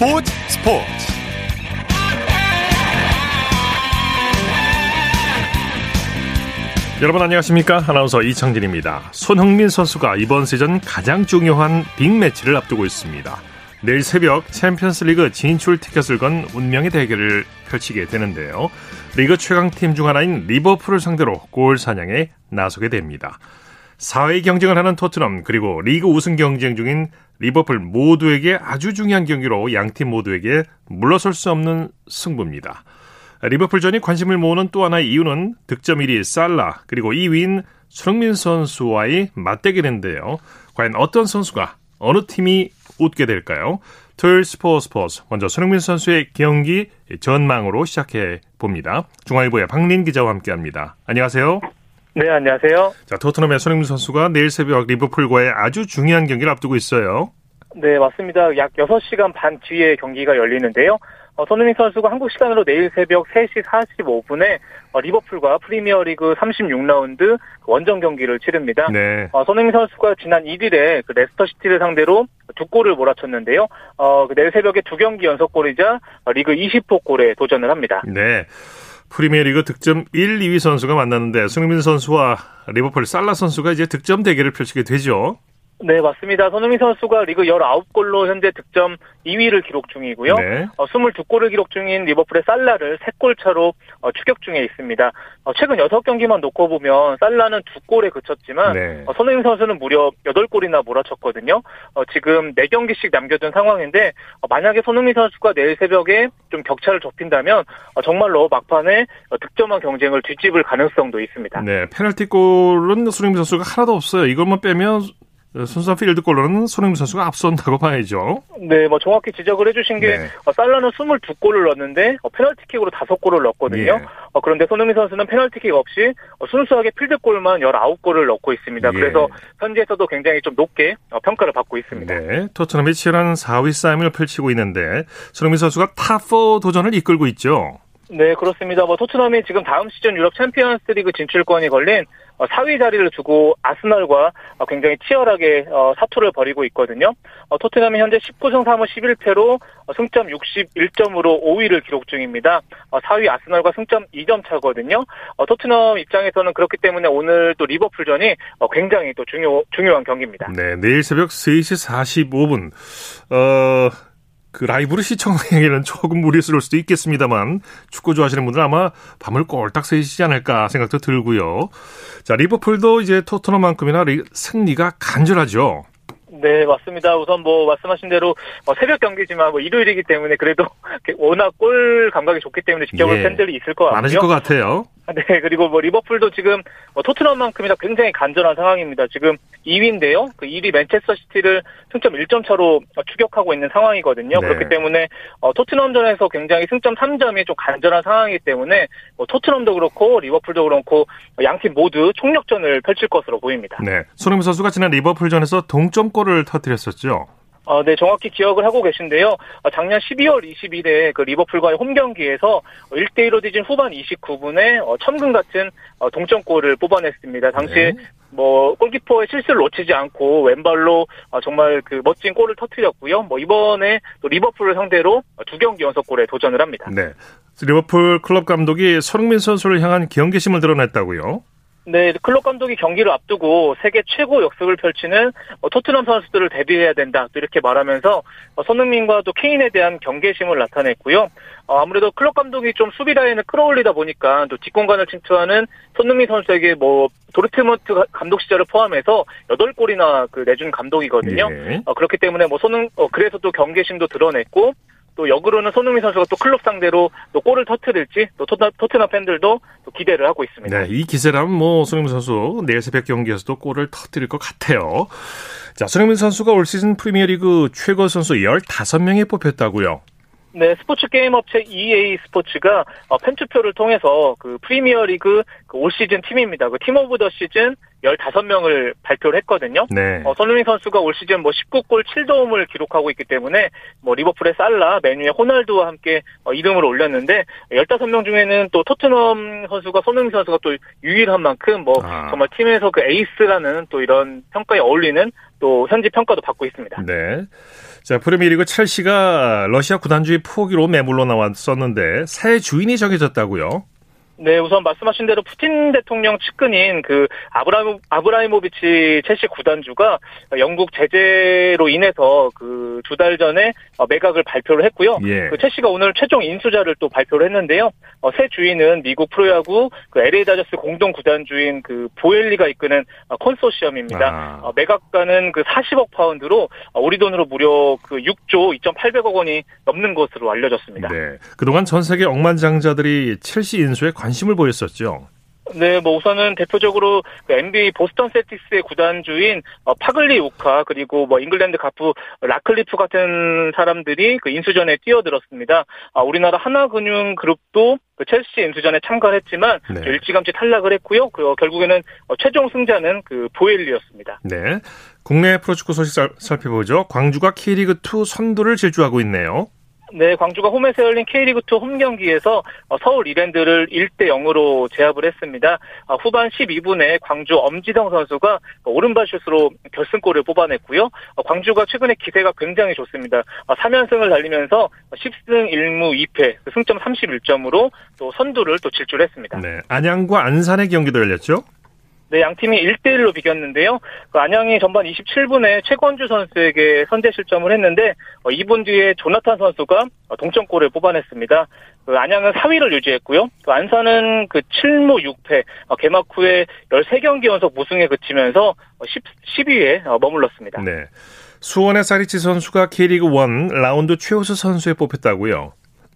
스포츠 스포츠. 여러분 안녕하십니까? 아나운서 이창진입니다. 손흥민 선수가 이번 시즌 가장 중요한 빅매치를 앞두고 있습니다. 내일 새벽 챔피언스리그 진출 티켓을 건 운명의 대결을 펼치게 되는데요. 리그 최강팀 중 하나인 리버풀을 상대로 골 사냥에 나서게 됩니다 4회 경쟁을 하는 토트넘 그리고 리그 우승 경쟁 중인 리버풀 모두에게 아주 중요한 경기로 양팀 모두에게 물러설 수 없는 승부입니다. 리버풀전이 관심을 모으는 또 하나의 이유는 득점 1위 살라 그리고 2위인 손흥민 선수와의 맞대결인데요. 과연 어떤 선수가 어느 팀이 웃게 될까요? 토요일 스포츠 스포츠 먼저 손흥민 선수의 경기 전망으로 시작해 봅니다. 중앙일보의 박린 기자와 함께합니다. 안녕하세요. 네, 안녕하세요. 자, 토트넘의 손흥민 선수가 내일 새벽 리버풀과의 아주 중요한 경기를 앞두고 있어요. 네, 맞습니다. 약 6시간 반 뒤에 경기가 열리는데요. 어, 손흥민 선수가 한국 시간으로 내일 새벽 3시 45분에 어, 리버풀과 프리미어리그 36라운드 원정 경기를 치릅니다. 네. 어, 손흥민 선수가 지난 1일에 그 레스터시티를 상대로 두 골을 몰아쳤는데요. 어, 그 내일 새벽에 두 경기 연속골이자 어, 리그 20호 골에 도전을 합니다. 네. 프리미어리그 득점 1, 2위 선수가 만났는데 손흥민 선수와 리버풀 살라 선수가 이제 득점 대결을 펼치게 되죠. 네, 맞습니다. 손흥민 선수가 리그 19골로 현재 득점 2위를 기록 중이고요. 네. 어, 22골을 기록 중인 리버풀의 살라를 3골 차로 어, 추격 중에 있습니다. 어, 최근 6경기만 놓고 보면 살라는 2골에 그쳤지만 네. 어, 손흥민 선수는 무려 8골이나 몰아쳤거든요. 어, 지금 4경기씩 남겨둔 상황인데 어, 만약에 손흥민 선수가 내일 새벽에 좀 격차를 좁힌다면 어, 정말로 막판에 어, 득점한 경쟁을 뒤집을 가능성도 있습니다. 네. 페널티골은 손흥민 선수가 하나도 없어요. 이것만 빼면 순수한 필드 골로는 손흥민 선수가 앞선다고 봐야죠. 네, 뭐 정확히 지적을 해주신 게 네. 어, 살라는 22골을 넣었는데 어, 페널티킥으로 5골을 넣었거든요. 예. 어, 그런데 손흥민 선수는 페널티킥 없이 어, 순수하게 필드골만 19골을 넣고 있습니다. 예. 그래서 현지에서도 굉장히 좀 높게 어, 평가를 받고 있습니다. 네. 토트넘이 치열한 4위 싸움을 펼치고 있는데 손흥민 선수가 top4 도전을 이끌고 있죠. 네, 그렇습니다. 뭐 토트넘이 지금 다음 시즌 유럽 챔피언스리그 진출권이 걸린 어, 4위 자리를 두고 아스널과 어, 굉장히 치열하게 어, 사투를 벌이고 있거든요. 어, 토트넘이 현재 19승 3무 11패로 어, 승점 61점으로 5위를 기록 중입니다. 어, 4위 아스널과 승점 2점 차거든요. 어, 토트넘 입장에서는 그렇기 때문에 오늘 또 리버풀전이 어, 굉장히 또 중요 중요한 경기입니다. 네. 내일 새벽 3시 45분. 어, 그 라이브로 시청하기에는 조금 무리스러울 수도 있겠습니다만 축구 좋아하시는 분들은 아마 밤을 꼴딱 새시지 않을까 생각도 들고요. 자, 리버풀도 이제 토트넘만큼이나 리- 승리가 간절하죠. 네, 맞습니다. 우선 뭐 말씀하신 대로 어, 새벽 경기지만 뭐 일요일이기 때문에 그래도 워낙 골 감각이 좋기 때문에 지켜볼 예. 팬들이 있을 것 같고요. 많으실 것 같아요. 네, 그리고 뭐 리버풀도 지금 뭐 토트넘만큼이나 굉장히 간절한 상황입니다. 지금 2위인데요. 그 1위 맨체스터 시티를 승점 1점 차로 추격하고 있는 상황이거든요. 네. 그렇기 때문에 어, 토트넘전에서 굉장히 승점 3점이 좀 간절한 상황이기 때문에 뭐 토트넘도 그렇고 리버풀도 그렇고 양팀 모두 총력전을 펼칠 것으로 보입니다. 네. 손흥민 선수가 지난 리버풀전에서 동점골을 터뜨렸었죠. 어, 네, 정확히 기억을 하고 계신데요. 어, 작년 12월 20일에 그 리버풀과의 홈 경기에서 1대1로 뒤진 후반 29분에 어, 천금 같은 어, 동점골을 뽑아냈습니다. 당시에 네. 뭐 골키퍼의 실수를 놓치지 않고 왼발로 어, 정말 그 멋진 골을 터뜨렸고요. 뭐 이번에 또 리버풀을 상대로 어, 두 경기 연속골에 도전을 합니다. 네. 리버풀 클럽 감독이 손흥민 선수를 향한 경계심을 드러냈다고요. 네, 클럽 감독이 경기를 앞두고 세계 최고 역습을 펼치는 어, 토트넘 선수들을 대비해야 된다. 또 이렇게 말하면서 어, 손흥민과 또 케인에 대한 경계심을 나타냈고요. 어, 아무래도 클럽 감독이 좀 수비 라인을 끌어올리다 보니까 또 뒷공간을 침투하는 손흥민 선수에게 뭐 도르트문트 가- 감독 시절을 포함해서 8골이나 그 내준 감독이거든요. 예. 어, 그렇기 때문에 뭐 손흥 어, 그래서 또 경계심도 드러냈고 또 역으로는 손흥민 선수가 또 클럽 상대로 또 골을 터트릴지 또 토트넘, 토트넘 팬들도 또 기대를 하고 있습니다. 네, 이 기세라면 뭐 손흥민 선수 내일 새벽 경기에서도 골을 터뜨릴 것 같아요. 자, 손흥민 선수가 올 시즌 프리미어리그 최고 선수 15명에 뽑혔다고요. 네, 스포츠 게임 업체 EA 스포츠가 어, 팬투표를 통해서 그 프리미어리그 그 올 시즌 팀입니다. 그 Team of the Season 15명을 발표를 했거든요. 네. 어, 손흥민 선수가 올 시즌 뭐 19골 7도움을 기록하고 있기 때문에 뭐 리버풀의 살라, 맨유의 호날두와 함께 어, 이름을 올렸는데 15명 중에는 또 토트넘 선수가 손흥민 선수가 또 유일한 만큼 뭐 아. 정말 팀에서 그 에이스라는 또 이런 평가에 어울리는 또 현지 평가도 받고 있습니다. 네. 자, 프리미어리그 첼시가 러시아 구단주의 포기로 매물로 나왔었는데 새 주인이 정해졌다고요? 네, 우선 말씀하신 대로 푸틴 대통령 측근인 그 아브라임, 아브라모비치 첼시 구단주가 영국 제재로 인해서 그 두 달 전에 매각을 발표를 했고요. 예. 그 첼시가 오늘 최종 인수자를 또 발표를 했는데요. 어, 새 주인은 미국 프로야구 그 LA 다저스 공동 구단주인 그 보엘리가 이끄는 컨소시엄입니다. 아. 어, 매각가는 그 40억 파운드로 우리 돈으로 무려 그 6조 2,800억 원이 넘는 것으로 알려졌습니다. 네. 그동안 전 세계 억만장자들이 첼시 인수에 관 관심을 보였었죠. 네, 뭐 우선은 대표적으로 그 NBA 보스턴 셀틱스의 구단주인 어, 팔리우카 그리고 뭐 잉글랜드 갑부 래클리프 같은 사람들이 그 인수전에 뛰어들었습니다. 아, 우리나라 하나금융 그룹도 그 첼시 인수전에 참가했지만 네. 일찌감치 탈락을 했고요. 그 결국에는 어, 최종 승자는 그 보엘리였습니다. 네, 국내 프로축구 소식 살펴보죠. 광주가 K리그 2 선두를 질주하고 있네요. 네, 광주가 홈에서 열린 K리그2 홈 경기에서 어, 서울 이랜드를 1대 0으로 제압을 했습니다. 어, 후반 12분에 광주 엄지성 선수가 오른발 슛으로 결승골을 뽑아냈고요. 어, 광주가 최근에 기세가 굉장히 좋습니다. 3연승을 달리면서 10승 1무 2패, 승점 31점으로 또 선두를 또 질주했습니다. 네, 안양과 안산의 경기도 열렸죠? 네, 양 팀이 1대1로 비겼는데요. 그 안양이 전반 27분에 최건주 선수에게 선제 실점을 했는데 어, 2분 뒤에 조나탄 선수가 동점골을 뽑아냈습니다. 그 안양은 4위를 유지했고요. 그 안산은 그 7무 6패 어, 개막 후에 13경기 연속 무승에 그치면서 10, 10위에 어, 머물렀습니다. 네. 수원의 사리치 선수가 K리그 1 라운드 최우수 선수에 뽑혔다고요.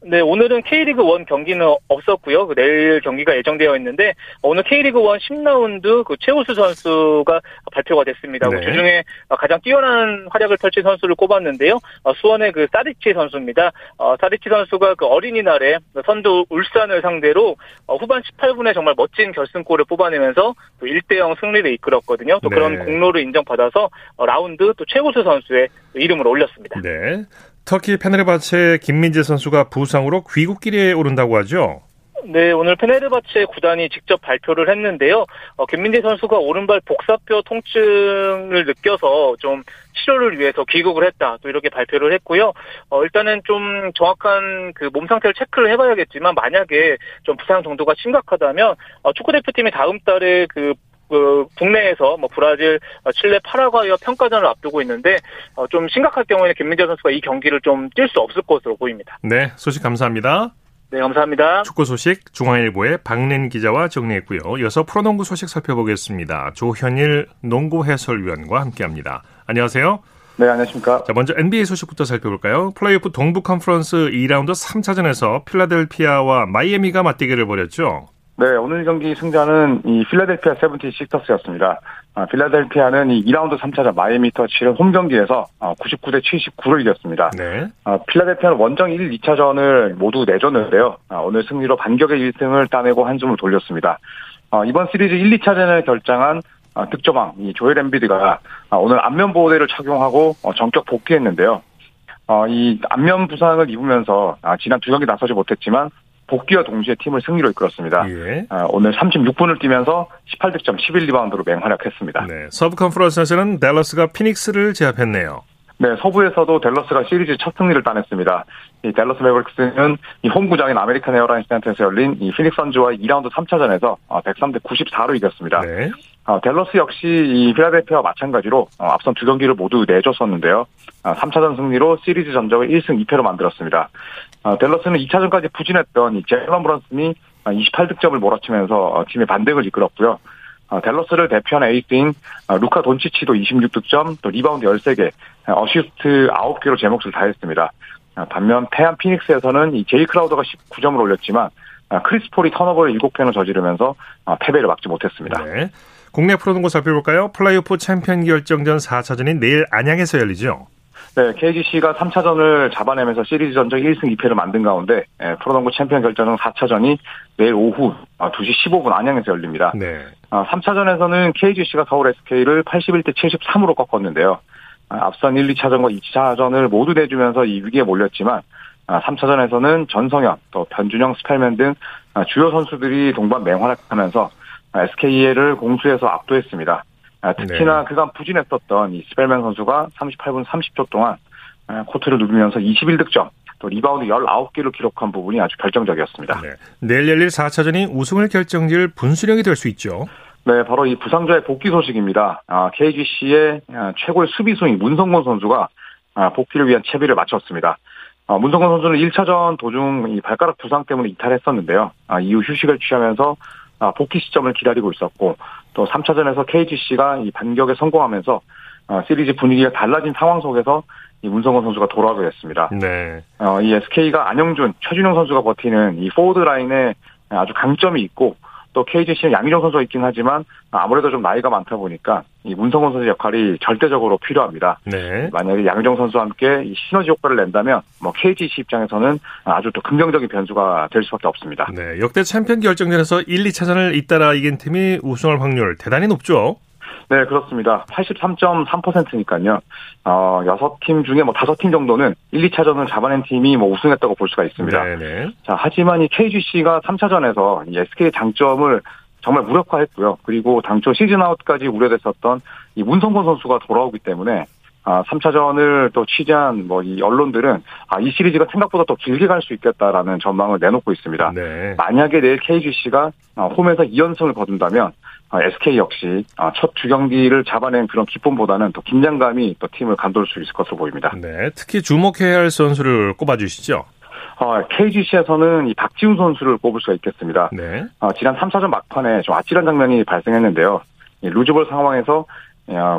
네, 오늘은 K리그 1 경기는 없었고요. 그 내일 경기가 예정되어 있는데 오늘 K리그 1 10라운드 그 최우수 선수가 발표가 됐습니다. 네. 그중에 가장 뛰어난 활약을 펼친 선수를 꼽았는데요. 어, 수원의 그 사리치 선수입니다. 어, 사리치 선수가 그 어린이날에 선두 울산을 상대로 어, 후반 18분에 정말 멋진 결승골을 뽑아내면서 1대 0 승리를 이끌었거든요. 또 네. 그런 공로를 인정받아서 라운드 또 최우수 선수의 이름을 올렸습니다. 네. 터키 페네르바체 김민재 선수가 부상으로 귀국길에 오른다고 하죠. 네, 오늘 페네르바체 구단이 직접 발표를 했는데요. 어, 김민재 선수가 오른발 복사뼈 통증을 느껴서 좀 치료를 위해서 귀국을 했다. 또 이렇게 발표를 했고요. 어, 일단은 좀 정확한 그 몸 상태를 체크를 해봐야겠지만 만약에 좀 부상 정도가 심각하다면 어, 축구 대표팀이 다음 달에 그 그 국내에서 뭐 브라질, 어, 칠레, 파라과이와 평가전을 앞두고 있는데 어, 좀 심각할 경우에는 김민재 선수가 이 경기를 좀 뛸 수 없을 것으로 보입니다. 네, 소식 감사합니다. 네, 감사합니다. 축구 소식 중앙일보의 박린 기자와 정리했고요. 이어서 프로농구 소식 살펴보겠습니다. 조현일 농구 해설위원과 함께합니다. 안녕하세요. 네, 안녕하십니까. 자, 먼저 NBA 소식부터 살펴볼까요? 플레이오프 동부 컨퍼런스 2라운드 3차전에서 필라델피아와 마이애미가 맞대결을 벌였죠. 네, 오늘 경기 승자는 이 필라델피아 세븐틴 식터스였습니다. 아, 필라델피아는 이 2라운드 3차전 마이애미 터치를 홈 경기에서 99대 아, 79로 이겼습니다. 네. 아, 필라델피아는 원정 1, 2차전을 모두 내줬는데요. 아, 오늘 승리로 반격의 1승을 따내고 한숨을 돌렸습니다. 아, 이번 시리즈 1, 2차전을 결정한 아, 득점왕 이 조엘 엠비드가 아, 오늘 안면 보호대를 착용하고 어, 전격 복귀했는데요. 어, 이 안면 부상을 입으면서 아, 지난 두 경기 나서지 못했지만 복귀와 동시에 팀을 승리로 이끌었습니다. 예. 아, 오늘 36분을 뛰면서 18득점 11리바운드로 맹활약했습니다. 네, 서부 컨퍼런스에서는 댈러스가 피닉스를 제압했네요. 네, 서부에서도 댈러스가 시리즈 첫 승리를 따냈습니다. 이 댈러스 매버릭스는 이 홈구장인 아메리칸 에어라인스 센터에서 열린 이 피닉스 선즈와 2라운드 3차전에서 103대 94로 이겼습니다. 네. 어, 댈러스 역시 이 필라델피아와 마찬가지로 어, 앞선 두 경기를 모두 내줬었는데요. 어, 3차전 승리로 시리즈 전적을 1승 2패로 만들었습니다. 어, 댈러스는 2차전까지 부진했던 이 제일런 브런슨이 28득점을 몰아치면서 어, 팀의 반등을 이끌었고요. 어, 댈러스를 대표하는 에이스인 어, 루카 돈치치도 26득점, 또 리바운드 13개, 어시스트 9개로 제 몫을 다했습니다. 어, 반면 패한 피닉스에서는 이 제이 크라우더가 19점을 올렸지만 크리스 폴이 턴오버를 7번을 저지르면서 패배를 막지 못했습니다. 네. 국내 프로농구 살펴볼까요? 플레이오프 챔피언 결정전 4차전이 내일 안양에서 열리죠. 네, KGC가 3차전을 잡아내면서 시리즈 전적 1승 2패를 만든 가운데 예, 프로농구 챔피언 결정전 4차전이 내일 오후 2시 아, 15분 안양에서 열립니다. 네. 3차전에서는 아, KGC가 서울 SK를 81대 73으로 꺾었는데요. 아, 앞선 1, 2차전과 2차전을 모두 내주면서 이 위기에 몰렸지만 3차전에서는 전성현, 또 변준영, 스펠맨 등 주요 선수들이 동반 맹활약하면서 SK를 공수에서 압도했습니다. 아, 특히나 네. 그간 부진했었던 이 스펠맨 선수가 38분 30초 동안 코트를 누비면서 21득점, 또 리바운드 19개를 기록한 부분이 아주 결정적이었습니다. 네. 내일 열릴 4차전이 우승을 결정지을 분수령이 될 수 있죠. 네, 바로 이 부상자의 복귀 소식입니다. 아, KGC의 아, 최고의 수비수인 문성곤 선수가 아, 복귀를 위한 채비를 마쳤습니다. 아, 문성곤 선수는 1차전 도중 이 발가락 부상 때문에 이탈했었는데요. 아, 이후 휴식을 취하면서 아, 복귀 시점을 기다리고 있었고 또 3차전에서 KGC가 이 반격에 성공하면서 아, 시리즈 분위기가 달라진 상황 속에서 이 문성곤 선수가 돌아오게 됐습니다. 네. 어, 이 SK가 안영준, 최준용 선수가 버티는 이 포워드 라인에 아주 강점이 있고 또 KGC는 양희종 선수가 있긴 하지만 아무래도 좀 나이가 많다 보니까 이 문성곤 선수 역할이 절대적으로 필요합니다. 네. 만약에 양희종 선수와 함께 이 시너지 효과를 낸다면 뭐 KGC 입장에서는 아주 또 긍정적인 변수가 될 수밖에 없습니다. 네, 역대 챔피언 결정전에서 1, 2차전을 잇따라 이긴 팀이 우승할 확률 대단히 높죠. 네, 그렇습니다. 83.3%니까요. 어, 6팀 중에 뭐 5팀 정도는 1, 2차전을 잡아낸 팀이 뭐 우승했다고 볼 수가 있습니다. 네네. 자, 하지만 이 KGC가 3차전에서 이 SK의 장점을 정말 무력화했고요. 그리고 당초 시즌 아웃까지 우려됐었던 이 문성곤 선수가 돌아오기 때문에 아, 3차전을 또 취재한 뭐 이 언론들은 아, 이 시리즈가 생각보다 더 길게 갈 수 있겠다라는 전망을 내놓고 있습니다. 네. 만약에 내일 KGC가 아, 홈에서 2연승을 거둔다면 SK 아, 역시 아, 첫 주경기를 잡아낸 그런 기쁨보다는 더 긴장감이 또 팀을 간도할 수 있을 것으로 보입니다. 네, 특히 주목해야 할 선수를 꼽아주시죠. 어, KGC에서는 이 박지훈 선수를 꼽을 수가 있겠습니다. 네. 어, 지난 3차전 막판에 좀 아찔한 장면이 발생했는데요. 루즈볼 상황에서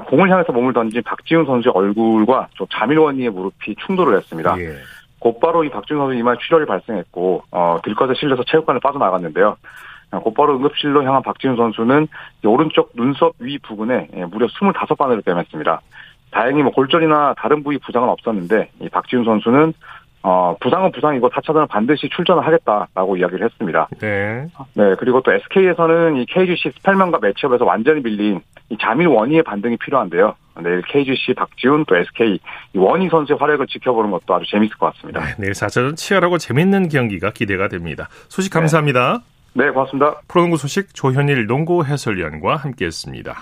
공을 향해서 몸을 던진 박지훈 선수의 얼굴과 좀 자밀원이의 무릎이 충돌을 했습니다. 예. 곧바로 이 박지훈 선수 이마에 출혈이 발생했고 어, 들것에 실려서 체육관을 빠져나갔는데요. 곧바로 응급실로 향한 박지훈 선수는 오른쪽 눈썹 위 부근에 예, 무려 25바늘을 꿰맸습니다. 다행히 뭐 골절이나 다른 부위 부상은 없었는데 이 박지훈 선수는 어, 부상은 부상이고 4차전은 반드시 출전을 하겠다라고 이야기를 했습니다. 네. 네, 그리고 또 SK에서는 이 KGC 스펠맨과 매치업에서 완전히 밀린 이 자밀 원희의 반등이 필요한데요. 내일 KGC 박지훈 또 SK 이 원희 선수의 활약을 지켜보는 것도 아주 재밌을 것 같습니다. 네, 내일 4차전 치열하고 재밌는 경기가 기대가 됩니다. 소식 감사합니다. 네, 네 고맙습니다. 프로농구 소식 조현일 농구 해설위원과 함께했습니다.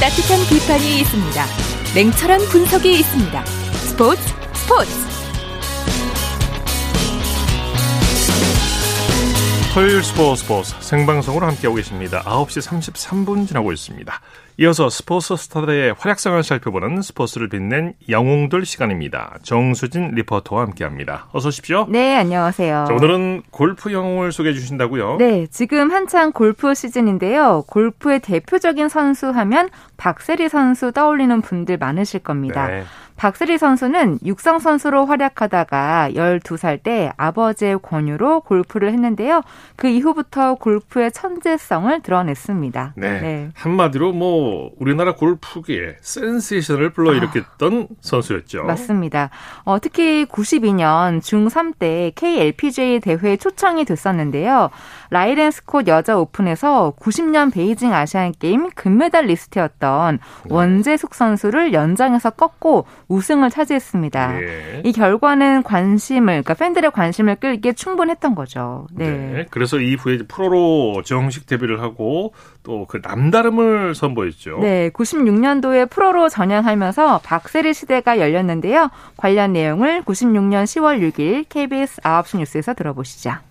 따뜻한 비판이 있습니다. 냉철한 분석이 있습니다. 스포츠 스포츠. 토요일 스포츠 스포츠 생방송으로 함께하고 계십니다. 9시 33분 지나고 있습니다. 이어서 스포츠 스타들의 활약상을 살펴보는 스포츠를 빛낸 영웅들 시간입니다. 정수진 리포터와 함께합니다. 어서 오십시오. 네, 안녕하세요. 자, 오늘은 골프 영웅을 소개해 주신다고요? 네, 지금 한창 골프 시즌인데요. 골프의 대표적인 선수 하면 박세리 선수 떠올리는 분들 많으실 겁니다. 네. 박세리 선수는 육상 선수로 활약하다가 12살 때 아버지의 권유로 골프를 했는데요. 그 이후부터 골프의 천재성을 드러냈습니다. 네. 네. 한마디로 뭐 우리나라 골프계의 센세이션을 불러일으켰던 아, 선수였죠. 맞습니다. 어, 특히 92년 중3 때 KLPGA 대회에 초청이 됐었는데요. 라일 앤 스콧 여자 오픈에서 90년 베이징 아시안 게임 금메달 리스트였던 네. 원재숙 선수를 연장해서 꺾고 우승을 차지했습니다. 예. 이 결과는 관심을 그러니까 팬들의 관심을 끌기에 충분했던 거죠. 네. 네. 그래서 이후에 프로로 정식 데뷔를 하고 또 그 남다름을 선보였죠. 네. 96년도에 프로로 전향하면서 박세리 시대가 열렸는데요. 관련 내용을 96년 10월 6일 KBS 9시 뉴스에서 들어보시죠.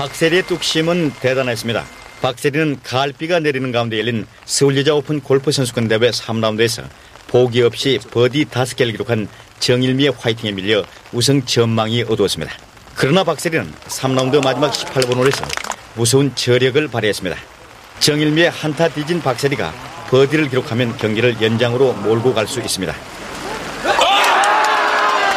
박세리의 뚝심은 대단했습니다. 박세리는 가을비가 내리는 가운데 열린 서울여자 오픈 골프 선수권 대회 3라운드에서 보기 없이 버디 5개를 기록한 정일미의 화이팅에 밀려 우승 전망이 어두웠습니다. 그러나 박세리는 3라운드 마지막 18번 홀에서 무서운 저력을 발휘했습니다. 정일미의 한타 뒤진 박세리가 버디를 기록하면 경기를 연장으로 몰고 갈 수 있습니다.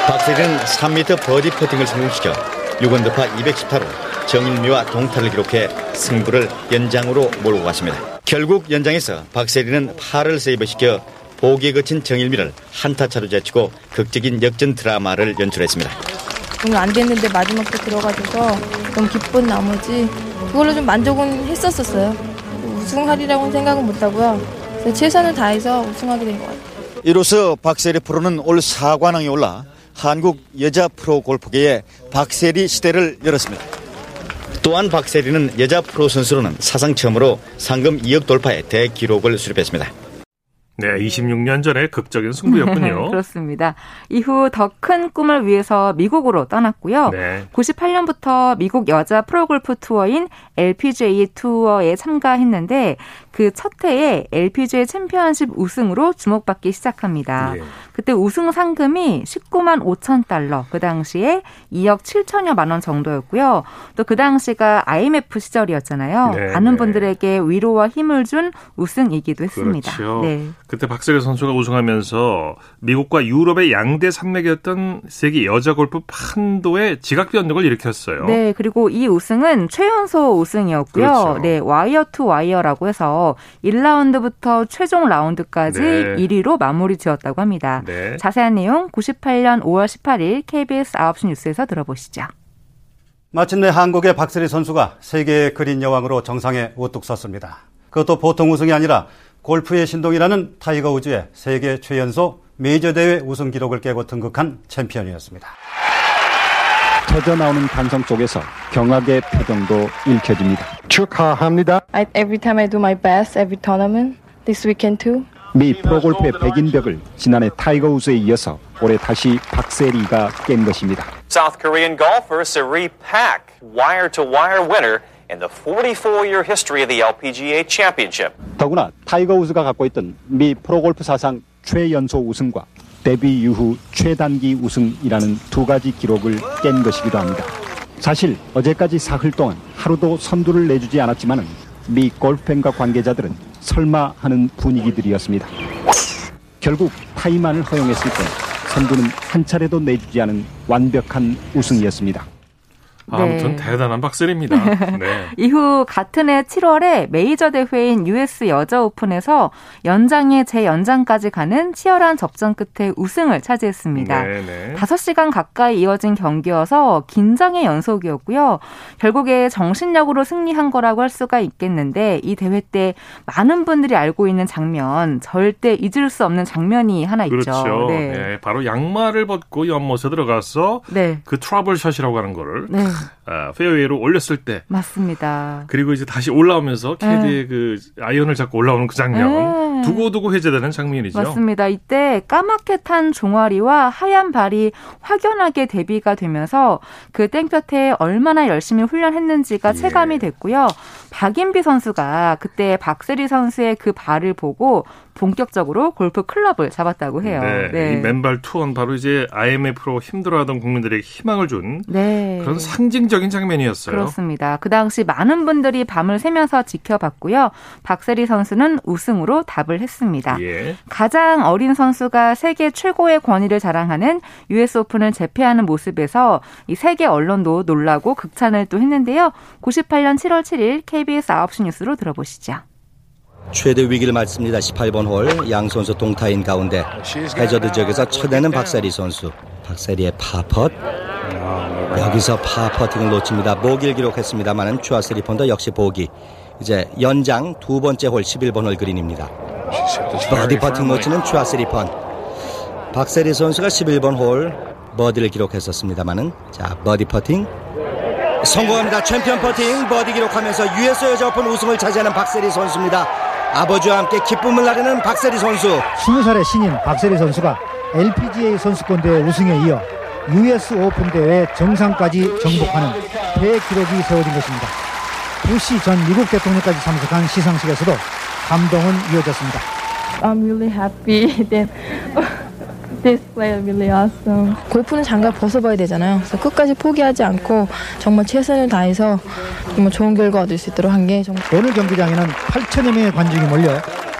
박세리는 3m 버디 퍼팅을 성공시켜 6원드파 210타로 정일미와 동타를 기록해 승부를 연장으로 몰고 갔습니다. 결국 연장에서 박세리는 팔을 세이브시켜 보기에 거친 정일미를 한타차로 제치고 극적인 역전 드라마를 연출했습니다. 오늘 안 됐는데 마지막 때 들어가줘서 너무 기쁜 나머지 그걸로 좀 만족은 했었었어요. 우승하리라고는 생각은 못하고요. 최선을 다해서 우승하게 된 것 같아요. 이로써 박세리 프로는 올 4관왕에 올라 한국 여자 프로 골프계의 박세리 시대를 열었습니다. 또한 박세리는 여자 프로 선수로는 사상 처음으로 상금 2억 돌파의 대기록을 수립했습니다. 네, 26년 전에 극적인 승부였군요. 그렇습니다. 이후 더 큰 꿈을 위해서 미국으로 떠났고요. 네. 98년부터 미국 여자 프로골프 투어인 LPGA 투어에 참가했는데 그 첫 해에 LPGA 챔피언십 우승으로 주목받기 시작합니다. 예. 그때 우승 상금이 19만 5천 달러, 그 당시에 2억 7천여만 원 정도였고요. 또 그 당시가 IMF 시절이었잖아요. 네, 많은 네. 분들에게 위로와 힘을 준 우승이기도 했습니다. 그렇죠. 네. 그때 박세리 선수가 우승하면서 미국과 유럽의 양대 산맥이었던 세계 여자 골프 판도에 지각 변동을 일으켰어요. 네, 그리고 이 우승은 최연소 우승이었고요. 그렇죠. 네, wire to wire라고 해서 1라운드부터 최종 라운드까지 네. 1위로 마무리 지었다고 합니다. 네. 자세한 내용 98년 5월 18일 KBS 9시 뉴스에서 들어보시죠. 마침내 한국의 박세리 선수가 세계 그린 여왕으로 정상에 우뚝 섰습니다. 그것도 보통 우승이 아니라 골프의 신동이라는 타이거 우즈의 세계 최연소 메이저 대회 우승 기록을 깨고 등극한 챔피언이었습니다. 터져 나오는 환성 속에서 경악의 표정도 읽혀집니다. 축하합니다. I, every time I do my best, every tournament, this weekend too. 미 프로골프의 백인 벽을 지난해 타이거 우즈에 이어서 올해 다시 박세리가 깬 것입니다. South Korean golfer Seri Pak, wire-to-wire winner in the 44-year history of the LPGA Championship. 더구나 타이거 우즈가 갖고 있던 미 프로골프 사상 최연소 우승과 데뷔 이후 최단기 우승이라는 두 가지 기록을 깬 것이기도 합니다. 사실 어제까지 사흘 동안 하루도 선두를 내주지 않았지만 미 골프팬과 관계자들은 설마 하는 분위기들이었습니다. 결국 타이만을 허용했을 때 선두는 한 차례도 내주지 않은 완벽한 우승이었습니다. 네. 아무튼 대단한 박슬입니다. 네. 이후 같은 해 7월에 메이저 대회인 US 여자 오픈에서 연장의 재연장까지 가는 치열한 접전 끝에 우승을 차지했습니다. 네네. 5시간 가까이 이어진 경기여서 긴장의 연속이었고요. 결국에 정신력으로 승리한 거라고 할 수가 있겠는데 이 대회 때 많은 분들이 알고 있는 장면, 절대 잊을 수 없는 장면이 하나 그렇죠. 있죠. 네. 네. 바로 양말을 벗고 연못에 들어가서 네. 그 트러블 샷이라고 하는 거를 네. 아, 페어웨이로 올렸을 때 맞습니다. 그리고 이제 다시 올라오면서 캐디의 네. 그 아이언을 잡고 올라오는 그 장면 네. 두고두고 회자되는 장면이죠. 맞습니다. 이때 까맣게 탄 종아리와 하얀 발이 확연하게 대비가 되면서 그 땡볕에 얼마나 열심히 훈련했는지가 예. 체감이 됐고요. 박인비 선수가 그때 박세리 선수의 그 발을 보고 본격적으로 골프 클럽을 잡았다고 해요. 네. 네. 이 맨발 투혼은 바로 이제 IMF로 힘들어하던 국민들에게 희망을 준 네. 그런 상징적 인 장면이었어요. 그렇습니다. 그 당시 많은 분들이 밤을 새면서 지켜봤고요. 박세리 선수는 우승으로 답을 했습니다. 예. 가장 어린 선수가 세계 최고의 권위를 자랑하는 US 오픈을 제패하는 모습에서 이 세계 언론도 놀라고 극찬을 또 했는데요. 98년 7월 7일 KBS 9시 뉴스로 들어보시죠. 최대 위기를 맞습니다. 18번 홀 양 선수 동타인 가운데 해저드 지역에서 쳐내는 박세리 선수. 박세리의 파 퍼트 여기서 파퍼팅을 놓칩니다. 보기를 기록했습니다만은 추아시리폰도 역시 보기. 이제 연장 두 번째 홀 11번 홀 그린입니다. 버디 퍼팅 놓치는 추아시리폰. 박세리 선수가 11번 홀 버디를 기록했었습니다만은 자 버디 퍼팅 성공합니다. 챔피언 퍼팅 버디 기록하면서 US 여자 오픈 우승을 차지하는 박세리 선수입니다. 아버지와 함께 기쁨을 나누는 박세리 선수. 20살의 신인 박세리 선수가 LPGA 선수권 대회 우승에 이어 US 오픈 대회 정상까지 정복하는 대기록이 세워진 것입니다. 부시 전 미국 대통령까지 참석한 시상식에서도 감동은 이어졌습니다. I'm really happy that this play really awesome. 골프는 장갑 벗어봐야 되잖아요. 그래서 끝까지 포기하지 않고 정말 최선을 다해서 정말 좋은 결과 얻을 수 있도록 한 게 정말 오늘 경기장에는 8천여 명의 관중이 몰려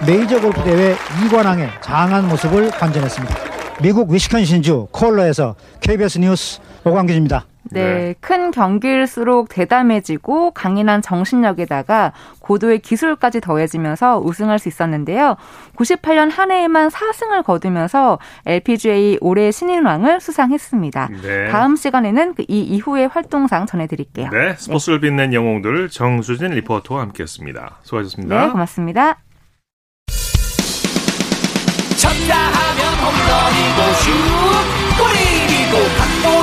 메이저 골프 대회 이관왕의 장한 모습을 관전했습니다. 미국 위스콘신주 콜러에서 KBS 뉴스 오광기입니다. 네, 네, 큰 경기일수록 대담해지고 강인한 정신력에다가 고도의 기술까지 더해지면서 우승할 수 있었는데요. 98년 한 해에만 4승을 거두면서 LPGA 올해 신인왕을 수상했습니다. 네. 다음 시간에는 그이 이후의 활동상 전해드릴게요. 네, 스포츠를 빛낸 영웅들 정수진 리포터와 함께했습니다. 수고하셨습니다. 네, 고맙습니다. 쳤다 하면 홈런이고 슛 골이고 그리고 각본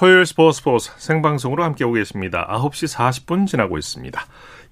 토요일 스포츠 스포츠 생방송으로 함께하고 계십니다. 9시 40분 지나고 있습니다.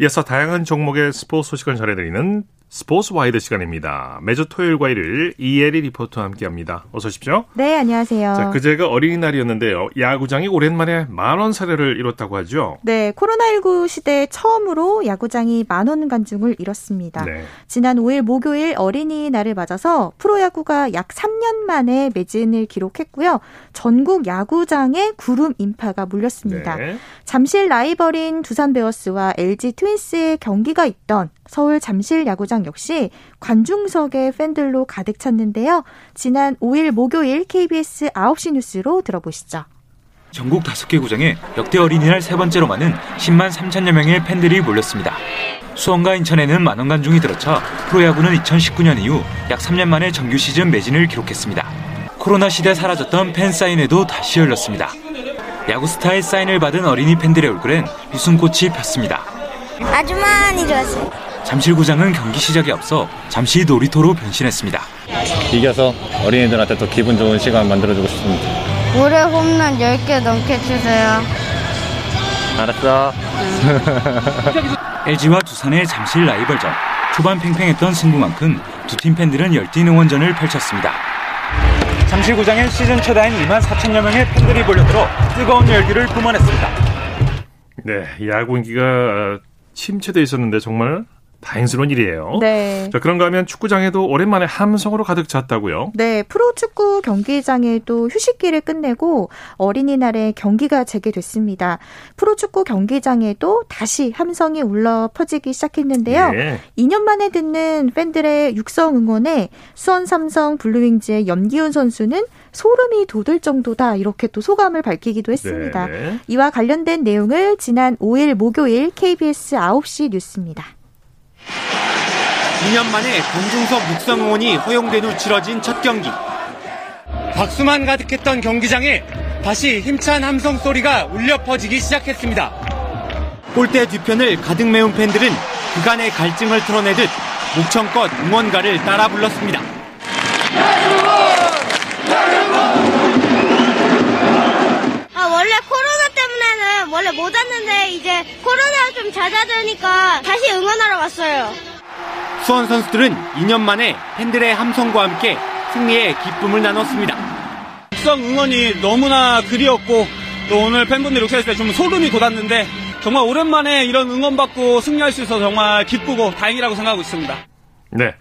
이어서 다양한 종목의 스포츠 소식을 전해드리는 스포츠 와이드 시간입니다. 매주 토요일과 일요일 이혜리 리포터와 함께합니다. 어서 오십시오. 네, 안녕하세요. 자, 그제가 어린이날이었는데요. 야구장이 오랜만에 만원 사례를 이뤘다고 하죠. 네, 코로나19 시대 처음으로 야구장이 만원 관중을 이뤘습니다. 네. 지난 5일 목요일 어린이날을 맞아서 프로야구가 약 3년 만에 매진을 기록했고요. 전국 야구장에 구름 인파가 몰렸습니다. 네. 잠실 라이벌인 두산 베어스와 LG 트윈스의 경기가 있던 서울 잠실 야구장 역시 관중석의 팬들로 가득 찼는데요. 지난 5일 목요일 KBS 9시 뉴스로 들어보시죠. 전국 5개 구장에 역대 어린이날 세 번째로 많은 10만 3천여 명의 팬들이 몰렸습니다. 수원과 인천에는 만원 관중이 들어차 프로야구는 2019년 이후 약 3년 만에 정규 시즌 매진을 기록했습니다. 코로나 시대 사라졌던 팬 사인회도 다시 열렸습니다. 야구 스타의 사인을 받은 어린이 팬들의 얼굴엔 웃음꽃이 폈습니다. 아주 많이 좋았어요. 잠실구장은 경기 시작에 앞서 잠시 놀이터로 변신했습니다. 이겨서 어린이들한테 더 기분 좋은 시간 만들어주고 싶습니다. 올해 홈런 10개 넘게 주세요. 알았어. LG와 두산의 잠실 라이벌전. 초반 팽팽했던 승부만큼 두 팀 팬들은 열띤 응원전을 펼쳤습니다. 잠실구장엔 시즌 최다인 2만 4천여 명의 팬들이 몰려들어 뜨거운 열기를 뿜어냈습니다. 네, 야구 인기가 침체돼 있었는데 정말 다행스러운 일이에요. 네. 자, 그런가 하면 축구장에도 오랜만에 함성으로 가득 찼다고요? 네, 프로축구 경기장에도 휴식기를 끝내고 어린이날에 경기가 재개됐습니다. 프로축구 경기장에도 다시 함성이 울려 퍼지기 시작했는데요. 네. 2년 만에 듣는 팬들의 육성 응원에 수원 삼성 블루윙즈의 염기훈 선수는 소름이 돋을 정도다 이렇게 또 소감을 밝히기도 했습니다. 네. 이와 관련된 내용을 지난 5일 목요일 KBS 9시 뉴스입니다. 2년 만에 공중석 육성 응원이 허용된 후 치러진 첫 경기. 박수만 가득했던 경기장에 다시 힘찬 함성 소리가 울려 퍼지기 시작했습니다. 골대 뒤편을 가득 메운 팬들은 그간의 갈증을 털어내듯 목청껏 응원가를 따라 불렀습니다. 아, 원래 코로나 때문에는 원래 못 왔는데 이제 코로나가 좀 잦아드니까 다시 응원하러 왔어요. 수원 선수들은 2년 만에 팬들의 함성과 함께 승리의 기쁨을 나눴습니다. 육성 응원이 너무나 그리웠고 또 오늘 팬분들 이렇게 했을 때 좀 소름이 돋았는데 정말 오랜만에 이런 응원받고 승리할 수 있어서 정말 기쁘고 다행이라고 생각하고 있습니다. 네.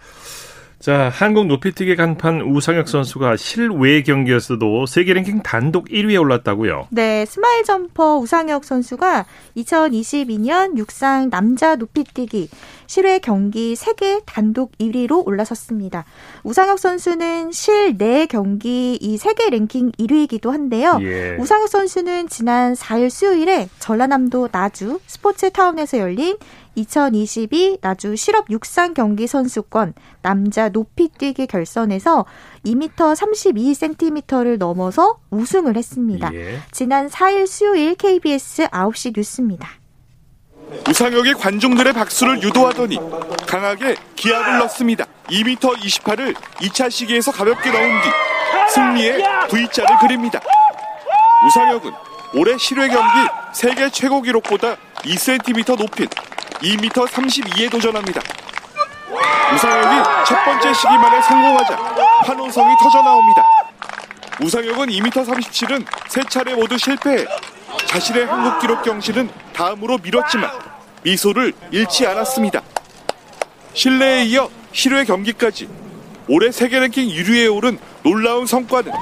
자, 한국 높이뛰기 간판 우상혁 선수가 실외 경기에서도 세계 랭킹 단독 1위에 올랐다고요? 네, 스마일 점퍼 우상혁 선수가 2022년 육상 남자 높이뛰기 실외 경기 세계 단독 1위로 올라섰습니다. 우상혁 선수는 실내 경기 이 세계 랭킹 1위이기도 한데요. 예. 우상혁 선수는 지난 4일 수요일에 전라남도 나주 스포츠타운에서 열린 2022 나주 실업 육상 경기 선수권 남자 높이뛰기 결선에서 2m 32cm를 넘어서 우승을 했습니다. 예. 지난 4일 수요일 KBS 9시 뉴스입니다. 우상혁이 관중들의 박수를 유도하더니 강하게 기압을 넣습니다. 2m 28을 2차 시기에서 가볍게 넣은 뒤 승리의 V자를 그립니다. 우상혁은 올해 실외 경기 세계 최고 기록보다 2cm 높인 2m 32에 도전합니다. 우상혁이 첫 번째 시기만에 성공하자 환호성이 터져 나옵니다. 우상혁은 2m 37은 세 차례 모두 실패해 자신의 한국 기록 경신은 다음으로 미뤘지만 미소를 잃지 않았습니다. 실내에 이어 실외 경기까지 올해 세계 랭킹 1위에 오른 놀라운 성과는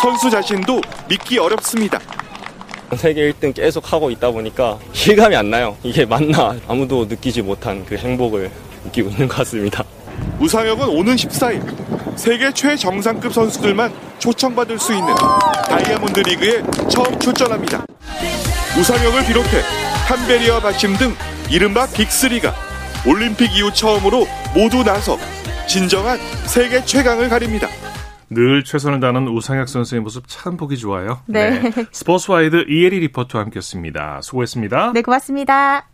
선수 자신도 믿기 어렵습니다. 세계 1등 계속 하고 있다 보니까 실감이 안 나요. 이게 맞나 아무도 느끼지 못한 그 행복을 느끼고 있는 것 같습니다. 우상혁은 오는 14일 세계 최정상급 선수들만 초청받을 수 있는 다이아몬드 리그에 처음 출전합니다. 우상혁을 비롯해 탬베리와 바심 등 이른바 빅3가 올림픽 이후 처음으로 모두 나서 진정한 세계 최강을 가립니다. 늘 최선을 다하는 우상혁 선수의 모습 참 보기 좋아요. 네. 스포츠와이드 이혜리 리포터와 함께했습니다. 수고했습니다. 네, 고맙습니다.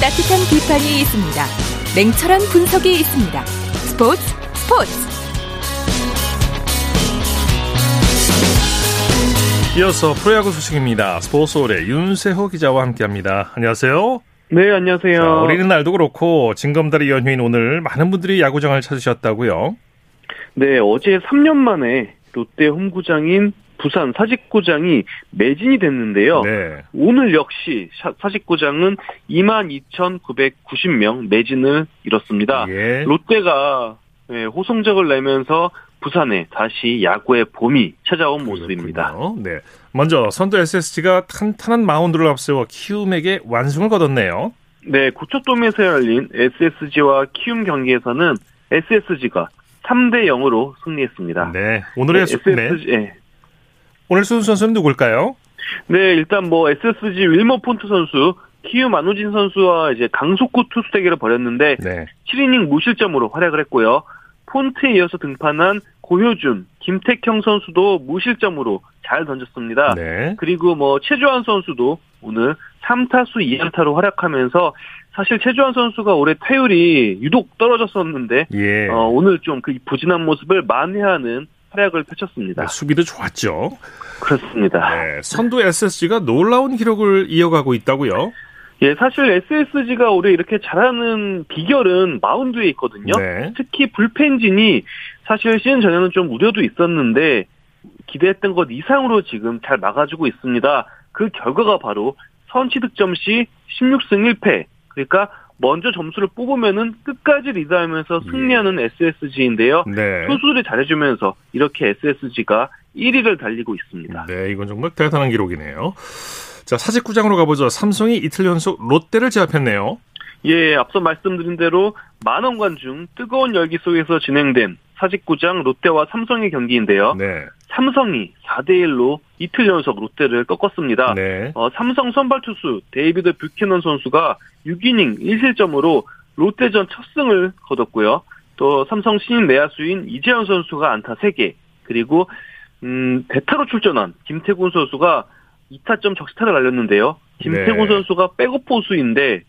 따뜻한 비판이 있습니다. 냉철한 분석이 있습니다. 스포츠 스포츠. 이어서 프로야구 소식입니다. 스포츠홀의 윤세호 기자와 함께합니다. 안녕하세요. 네, 안녕하세요. 자, 어린이날도 그렇고 징검다리 연휴인 오늘 많은 분들이 야구장을 찾으셨다고요. 네, 어제 3년 만에 롯데 홈구장인 부산 사직구장이 매진이 됐는데요. 네. 오늘 역시 사- 사직구장은 22,990명 매진을 이뤘습니다. 예. 롯데가 네, 호성적을 내면서 부산에 다시 야구의 봄이 찾아온 모습입니다. 어, 네. 먼저 선두 SSG가 탄탄한 마운드를 앞세워 키움에게 완승을 거뒀네요. 네, 고척돔에서 열린 SSG와 키움 경기에서는 SSG가 3대 0으로 승리했습니다. 네. 오늘의 수, 네. SSG, 네. 오늘 수훈 선수는 누굴까요? 네, 일단 뭐 SSG 윌머 폰트 선수, 키움 안우진 선수와 이제 강속구 투수 대결을 벌였는데 네. 7이닝 무실점으로 활약을 했고요. 폰트에 이어서 등판한 고효준, 김택형 선수도 무실점으로 잘 던졌습니다. 네. 그리고 뭐 최주환 선수도 오늘 3타수 2안타로 활약하면서 사실 최주환 선수가 올해 타율이 유독 떨어졌었는데 예. 어, 오늘 좀 그 부진한 모습을 만회하는 활약을 펼쳤습니다. 네, 수비도 좋았죠. 그렇습니다. 네. 선두 SSG가 놀라운 기록을 이어가고 있다고요. 예, 사실 SSG가 올해 이렇게 잘하는 비결은 마운드에 있거든요. 네. 특히 불펜진이 사실 시즌 전에는 좀 우려도 있었는데 기대했던 것 이상으로 지금 잘 막아주고 있습니다. 그 결과가 바로 선취 득점 시 16승 1패. 그러니까 먼저 점수를 뽑으면은 끝까지 리드하면서 승리하는 SSG인데요. 네. 투수들이 잘해주면서 이렇게 SSG가 1위를 달리고 있습니다. 네, 이건 정말 대단한 기록이네요. 자, 사직구장으로 가보죠. 삼성이 이틀 연속 롯데를 제압했네요. 예, 앞서 말씀드린 대로 만원 관중 뜨거운 열기 속에서 진행된 사직구장 롯데와 삼성의 경기인데요. 네. 삼성이 4대1로 이틀 연속 롯데를 꺾었습니다. 네. 어, 삼성 선발 투수 데이비드 뷰캐넌 선수가 6이닝 1실점으로 롯데전 첫 승을 거뒀고요. 또 삼성 신인 내야수인 이재현 선수가 안타 3개, 그리고 음, 대타로 출전한 김태군 선수가 2타점 적시타를 날렸는데요. 김태군 네. 선수가 백업 포수인데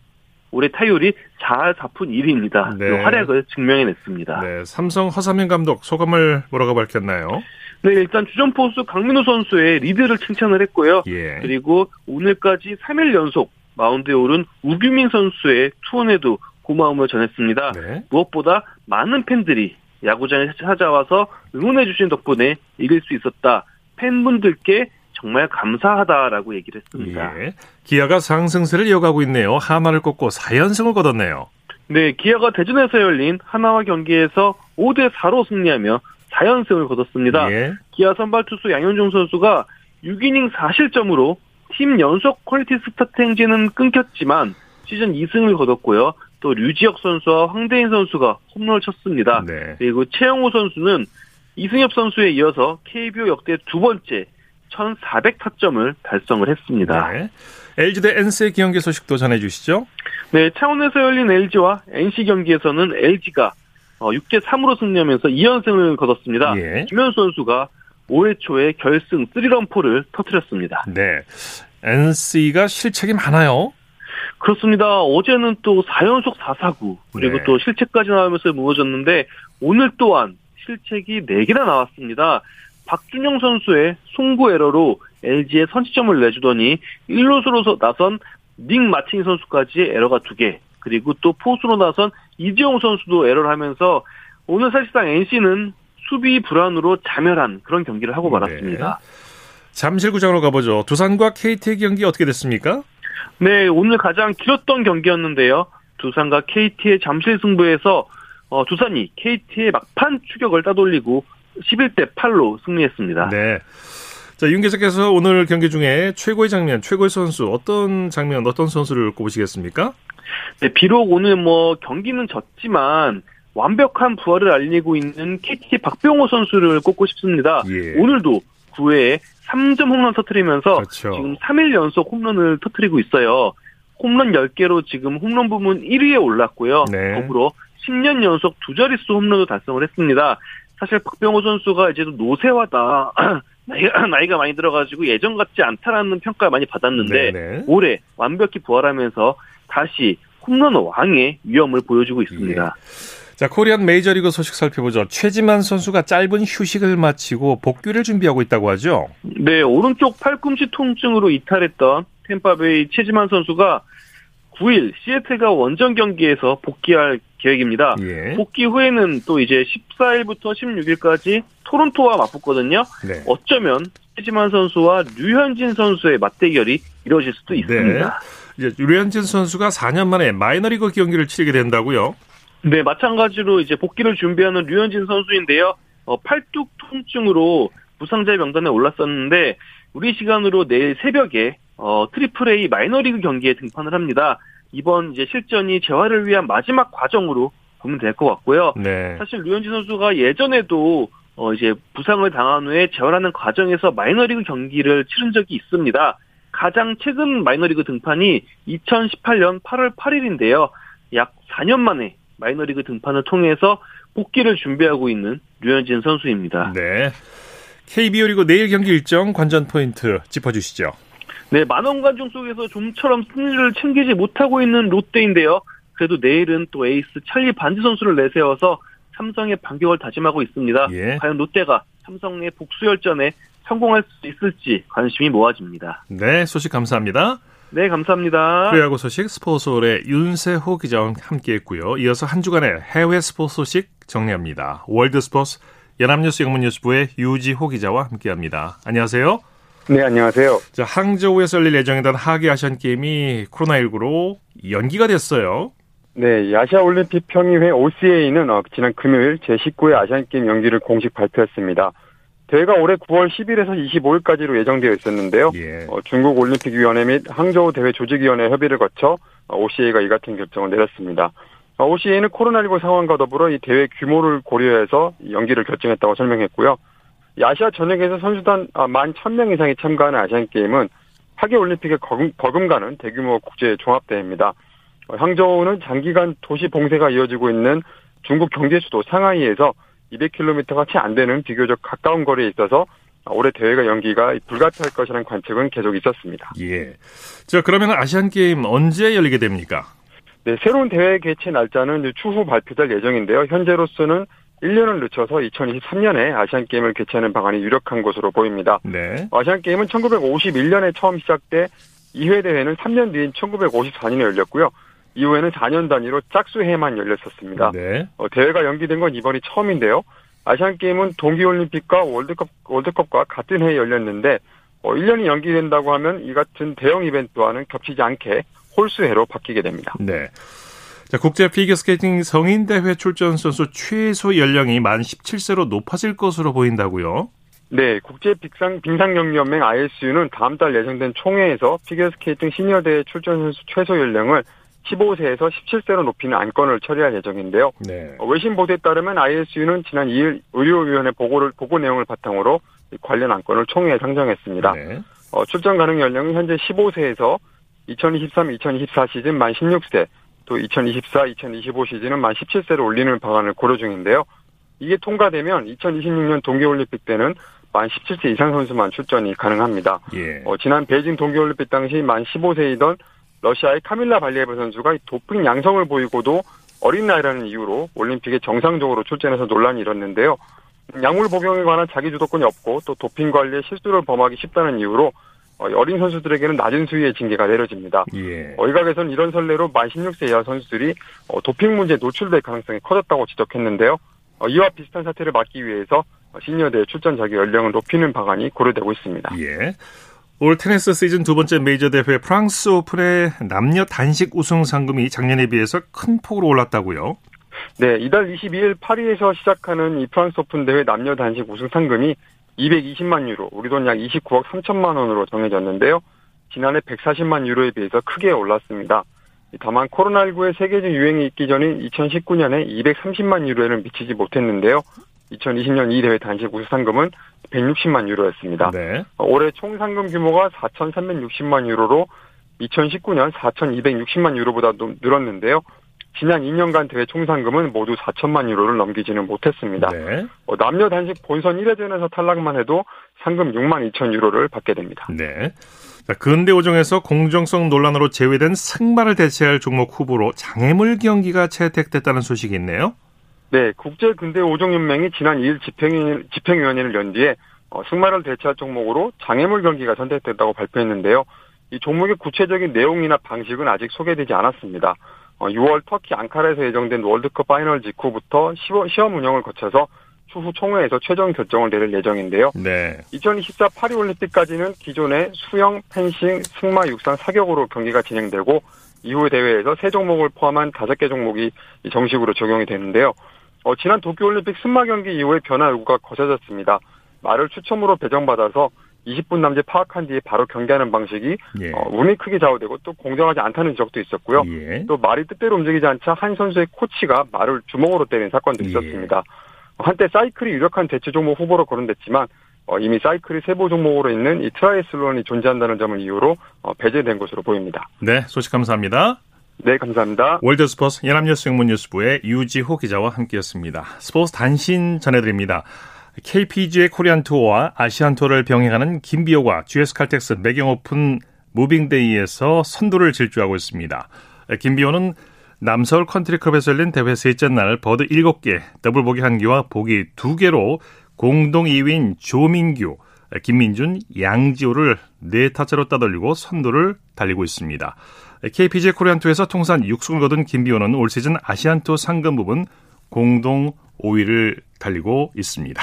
올해 타율이 4할 4푼 1입니다. 네. 그 활약을 증명해냈습니다. 네, 삼성 허삼현 감독 소감을 뭐라고 밝혔나요? 네, 일단 주전 포수 강민호 선수의 리드를 칭찬을 했고요. 예. 그리고 오늘까지 3일 연속 마운드에 오른 우규민 선수의 투혼에도 고마움을 전했습니다. 네. 무엇보다 많은 팬들이 야구장에 찾아와서 응원해주신 덕분에 이길 수 있었다. 팬분들께 정말 감사하다라고 얘기를 했습니다. 예. 기아가 상승세를 이어가고 있네요. 한화를 꺾고 4연승을 거뒀네요. 네, 기아가 대전에서 열린 한화와 경기에서 5대 4로 승리하며 4연승을 거뒀습니다. 예. 기아 선발 투수 양현종 선수가 6이닝 4실점으로 팀 연속 퀄리티 스타트 행진은 끊겼지만 시즌 2승을 거뒀고요. 또 류지혁 선수와 황대인 선수가 홈런을 쳤습니다. 네. 그리고 최영호 선수는 이승엽 선수에 이어서 KBO 역대 두 번째 1,400타점을 달성을 했습니다. 네. LG 대 NC의 경기 소식도 전해주시죠. 네, 창원에서 열린 LG와 NC 경기에서는 LG가 6대 3으로 승리하면서 2연승을 거뒀습니다. 예. 김현수 선수가 5회 초에 결승 3런포를 터뜨렸습니다. 네. NC가 실책이 많아요. 그렇습니다. 어제는 또 4연속 4사구 그리고 네. 또 실책까지 나오면서 무너졌는데 오늘 또한 실책이 4개나 나왔습니다. 박준영 선수의 송구 에러로 LG에 선취점을 내주더니 1루수로 나선 닉 마틴 선수까지 에러가 2개 그리고 또 포수로 나선 이재용 선수도 에러를 하면서 오늘 사실상 NC는 수비 불안으로 자멸한 그런 경기를 하고 말았습니다. 잠실구장으로 가보죠. 두산과 KT의 경기 어떻게 됐습니까? 네, 오늘 가장 길었던 경기였는데요. 두산과 KT의 잠실 승부에서 어, 두산이 KT의 막판 추격을 따돌리고 11대 8로 승리했습니다. 네. 자, 윤 기자께서 오늘 경기 중에 최고의 장면, 최고의 선수, 어떤 장면, 어떤 선수를 꼽으시겠습니까? 네, 비록 오늘 뭐 경기는 졌지만 완벽한 부활을 알리고 있는 KT 박병호 선수를 꼽고 싶습니다. 예. 오늘도 9회에 3점 홈런 터트리면서 그렇죠. 지금 3일 연속 홈런을 터트리고 있어요. 홈런 10개로 지금 홈런 부문 1위에 올랐고요. 네. 더불어 10년 연속 두 자릿수 홈런도 달성을 했습니다. 사실 박병호 선수가 이제도 노쇠화다. 나이가, 많이 들어가지고 예전 같지 않다라는 평가를 많이 받았는데 네네. 올해 완벽히 부활하면서 다시 홈런 왕의 위험을 보여주고 있습니다. 자, 코리안 메이저리그 소식 살펴보죠. 최지만 선수가 짧은 휴식을 마치고 복귀를 준비하고 있다고 하죠. 네, 오른쪽 팔꿈치 통증으로 이탈했던 템파베이 최지만 선수가 9일 시애틀과 원정 경기에서 복귀할 계획입니다. 예. 복귀 후에는 또 이제 14일부터 16일까지 토론토와 맞붙거든요. 네. 어쩌면 최지만 선수와 류현진 선수의 맞대결이 이루어질 수도 있습니다. 이제 류현진 선수가 4년 만에 마이너리그 경기를 치르게 된다고요. 네, 마찬가지로 이제 복귀를 준비하는 류현진 선수인데요. 어, 팔뚝 통증으로 부상자 명단에 올랐었는데 우리 시간으로 내일 새벽에 어, 트리플 A 마이너리그 경기에 등판을 합니다. 이번 이제 실전이 재활을 위한 마지막 과정으로 보면 될 것 같고요. 네. 사실 류현진 선수가 예전에도 어 이제 부상을 당한 후에 재활하는 과정에서 마이너리그 경기를 치른 적이 있습니다. 가장 최근 마이너리그 등판이 2018년 8월 8일인데요. 약 4년 만에 마이너리그 등판을 통해서 복귀를 준비하고 있는 류현진 선수입니다. 네. KBO 리그 내일 경기 일정 관전 포인트 짚어주시죠. 네, 만원 관중 속에서 좀처럼 승리를 챙기지 못하고 있는 롯데인데요. 그래도 내일은 또 에이스 찰리 반지 선수를 내세워서 삼성의 반격을 다짐하고 있습니다. 예. 과연 롯데가 삼성의 복수 열전에 성공할 수 있을지 관심이 모아집니다. 네, 소식 감사합니다. 네, 감사합니다. 프로야구 소식 스포츠서울의 윤세호 기자와 함께했고요. 이어서 한 주간의 해외 스포츠 소식 정리합니다. 월드 스포츠 연합뉴스 영문뉴스부의 유지호 기자와 함께합니다. 안녕하세요. 네, 안녕하세요. 자, 항저우에서 열릴 예정이던 하계 아시안 게임이 코로나19로 연기가 됐어요. 네, 아시아 올림픽 평의회 OCA는 어, 지난 금요일 제19회 아시안 게임 연기를 공식 발표했습니다. 대회가 올해 9월 10일에서 25일까지로 예정되어 있었는데요. 예. 어, 중국 올림픽위원회 및 항저우 대회 조직위원회 협의를 거쳐 어, OCA가 이 같은 결정을 내렸습니다. 어, OCA는 코로나19 상황과 더불어 이 대회 규모를 고려해서 이 연기를 결정했다고 설명했고요. 이 아시아 전역에서 선수단 아, 11,000명 이상이 참가하는 아시안 게임은 하계 올림픽에 거금, 버금 가는 대규모 국제 종합대회입니다. 어, 항저우는 장기간 도시 봉쇄가 이어지고 있는 중국 경제 수도 상하이에서 200km가 채 안 되는 비교적 가까운 거리에 있어서 올해 대회가 연기가 불가피할 것이라는 관측은 계속 있었습니다. 예. 자, 그러면 아시안 게임 언제 열리게 됩니까? 네, 새로운 대회 개최 날짜는 추후 발표될 예정인데요. 현재로서는 1년을 늦춰서 2023년에 아시안 게임을 개최하는 방안이 유력한 것으로 보입니다. 네. 아시안 게임은 1951년에 처음 시작돼 2회 대회는 3년 뒤인 1954년에 열렸고요. 이후에는 4년 단위로 짝수해만 열렸었습니다. 네. 어, 대회가 연기된 건 이번이 처음인데요. 아시안 게임은 동계올림픽과 월드컵 월드컵과 같은 해에 열렸는데 어, 1년이 연기된다고 하면 이 같은 대형 이벤트와는 겹치지 않게 홀수해로 바뀌게 됩니다. 네. 자, 국제 피겨스케이팅 성인 대회 출전 선수 최소 연령이 만 17세로 높아질 것으로 보인다고요. 네, 국제 빙상 빙상경기연맹 ISU는 다음 달 예정된 총회에서 피겨스케이팅 시니어 대회 출전 선수 최소 연령을 15세에서 17세로 높이는 안건을 처리할 예정인데요. 네. 어, 외신 보도에 따르면 ISU는 지난 2일 의료위원회 보고를 보고 내용을 바탕으로 관련 안건을 총회에 상정했습니다. 네. 어, 출전 가능 연령은 현재 15세에서 2023-2024 시즌 만 16세, 또 2024-2025 시즌은 만 17세로 올리는 방안을 고려 중인데요. 이게 통과되면 2026년 동계올림픽 때는 만 17세 이상 선수만 출전이 가능합니다. 예. 어, 지난 베이징 동계올림픽 당시 만 15세이던 러시아의 카밀라 발리에브 선수가 도핑 양성을 보이고도 어린 나이라는 이유로 올림픽에 정상적으로 출전해서 논란이 일었는데요. 약물 복용에 관한 자기 주도권이 없고 또 도핑 관리에 실수를 범하기 쉽다는 이유로 어, 어린 선수들에게는 낮은 수위의 징계가 내려집니다. 예. 어, 일각에서는 이런 선례로 만 16세 이하 선수들이 어, 도핑 문제에 노출될 가능성이 커졌다고 지적했는데요. 어, 이와 비슷한 사태를 막기 위해서 시니어 대회 출전 자기 연령을 높이는 방안이 고려되고 있습니다. 예. 올 테니스 시즌 두 번째 메이저 대회 프랑스 오픈의 남녀 단식 우승 상금이 작년에 비해서 큰 폭으로 올랐다고요? 네, 이달 22일 파리에서 시작하는 이 프랑스 오픈 대회 남녀 단식 우승 상금이 220만 유로, 우리 돈 약 29억 3천만 원으로 정해졌는데요. 지난해 140만 유로에 비해서 크게 올랐습니다. 다만 코로나19의 세계적 유행이 있기 전인 2019년에 230만 유로를 미치지 못했는데요. 2020년 이 대회 단식 우수 상금은 160만 유로였습니다. 네. 올해 총 상금 규모가 4,360만 유로로 2019년 4,260만 유로보다 늘었는데요. 지난 2년간 대회 총 상금은 모두 4천만 유로를 넘기지는 못했습니다. 네. 어, 남녀 단식 본선 1회전에서 탈락만 해도 상금 6만 2천 유로를 받게 됩니다. 네. 자, 근대 오종에서 공정성 논란으로 제외된 승마를 대체할 종목 후보로 장애물 경기가 채택됐다는 소식이 있네요. 네, 국제 근대 오종 연맹이 지난 2일 집행 집행위원회를 연 뒤에 어, 승마를 대체할 종목으로 장애물 경기가 선택됐다고 발표했는데요. 이 종목의 구체적인 내용이나 방식은 아직 소개되지 않았습니다. 어, 6월 터키 앙카라에서 예정된 월드컵 파이널 직후부터 시험 운영을 거쳐서 추후 총회에서 최종 결정을 내릴 예정인데요. 네. 2024 파리 올림픽까지는 기존의 수영, 펜싱, 승마, 육상, 사격으로 경기가 진행되고 이후 대회에서 세 종목을 포함한 다섯 개 종목이 정식으로 적용이 되는데요. 어, 지난 도쿄올림픽 승마 경기 이후에 변화 요구가 거세졌습니다. 말을 추첨으로 배정받아서 20분 남짓 파악한 뒤에 바로 경기하는 방식이 예. 어, 운이 크게 좌우되고 또 공정하지 않다는 지적도 있었고요. 예. 또 말이 뜻대로 움직이지 않자 한 선수의 코치가 말을 주먹으로 때린 사건도 예. 있었습니다. 한때 사이클이 유력한 대체 종목 후보로 거론됐지만 어, 이미 사이클이 세부 종목으로 있는 이 트라이애슬론이 존재한다는 점을 이유로 어, 배제된 것으로 보입니다. 네, 소식 감사합니다. 네, 감사합니다. 월드스포츠 연합뉴스 영문뉴스부의 유지호 기자와 함께했습니다. 스포츠 단신 전해드립니다. KPGA 코리안 투어와 아시안 투어를 병행하는 김비오가 GS 칼텍스 매경 오픈 무빙데이에서 선두를 질주하고 있습니다. 김비오는 남서울 컨트리클럽에서 열린 대회 셋째 날 버디 7개, 더블 보기 1개와 보기 2개로 공동 2위인 조민규, 김민준, 양지호를 4타 차로 따돌리고 선두를 달리고 있습니다. KPGA 코리안 투어에서 통산 6승을 거둔 김비오는 올 시즌 아시안 투어 상금 부문 공동 5위를 달리고 있습니다.